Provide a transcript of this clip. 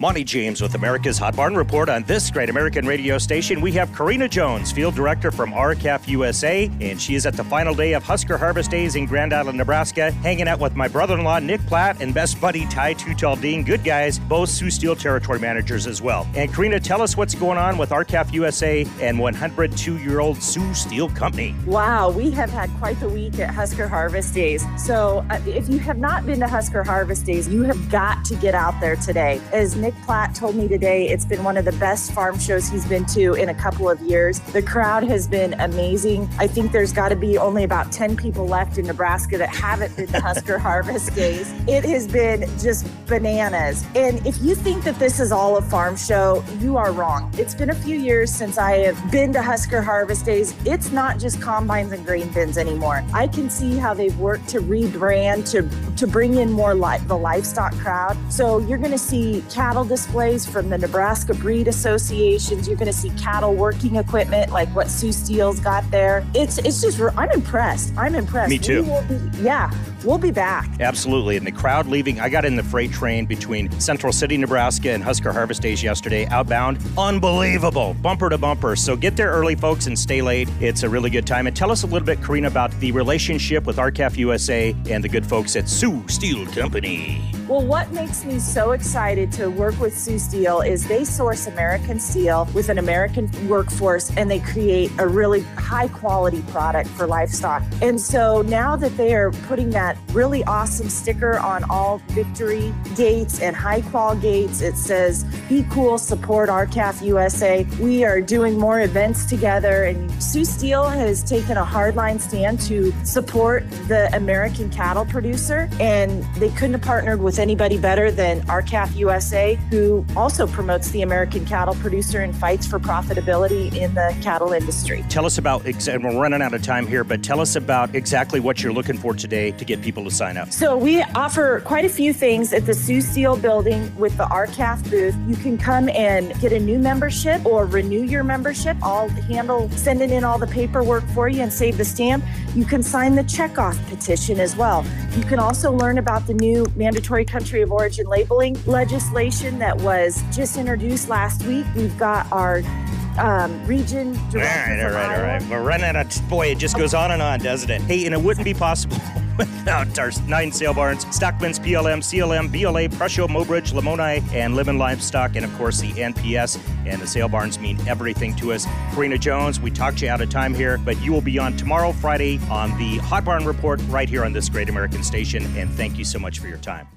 Monte James with America's Hot Barn Report on this great American radio station. We have Karina Jones, field director from R-Calf USA, and she is at the final day of Husker Harvest Days in Grand Island, Nebraska, hanging out with my brother-in-law Nick Platt and best buddy Ty Tutaldine. Good guys, both Sioux Steel territory managers as well. And Karina, tell us what's going on with R-Calf USA and 102-year-old Sioux Steel Company. Wow, we have had quite the week at Husker Harvest Days. So uh, if you have not been to Husker Harvest Days, you have got to get out there today. As Nick Platt told me today, it's been one of the best farm shows he's been to in a couple of years. The crowd has been amazing. I think there's got to be only about 10 people left in Nebraska that haven't been to Husker Harvest Days. It has been just bananas. And if you think that this is all a farm show, you are wrong. It's been a few years since I have been to Husker Harvest Days. It's not just combines and grain bins anymore. I can see how they've worked to rebrand, to, to bring in more li- the livestock crowd. So you're going to see cattle displays from the Nebraska Breed Associations. You're going to see cattle working equipment like what Sioux Steel's got there. It's it's just I'm impressed. I'm impressed. Me too. We will be, yeah, we'll be back. Absolutely. And the crowd leaving, I got in the freight train between Central City, Nebraska and Husker Harvest Days yesterday, outbound. Unbelievable. Bumper to bumper. So get there early, folks, and stay late. It's a really good time. And tell us a little bit, Karina, about the relationship with R-Calf USA and the good folks at Sioux Steel Company. Well, what makes me so excited to work with Sioux Steel is they source American steel with an American workforce and they create a really high quality product for livestock. And so now that they are putting that really awesome sticker on all victory gates and Hi-Qual gates, it says, Be cool, support R-Calf USA. We are doing more events together, and Sioux Steel has taken a hardline stand to support the American cattle producer, and they couldn't have partnered with anybody better than R-Calf USA, who also promotes the American cattle producer and fights for profitability in the cattle industry. Tell us about, and we're running out of time here, but tell us about exactly what you're looking for today to get people to sign up. So we offer quite a few things at the Sioux Steel building with the R-Calf booth. You can come and get a new membership or renew your membership. I'll handle sending in all the paperwork for you and save the stamp. You can sign the checkoff petition as well. You can also learn about the new mandatory country of origin labeling legislation that was just introduced last week. We've got our um, region. All right, all right, all right. We're running out of, boy, it just goes on and on, doesn't it? Hey, and it wouldn't be possible without our nine sale barns Stockman's, PLM, CLM, BLA, Prussia, Mobridge, Lamoni, and Living Livestock, and of course the NPS. And the sale barns mean everything to us. Karina Jones, we talked you out of time here, but you will be on tomorrow, Friday, on the Hot Barn Report right here on this great American station. And thank you so much for your time.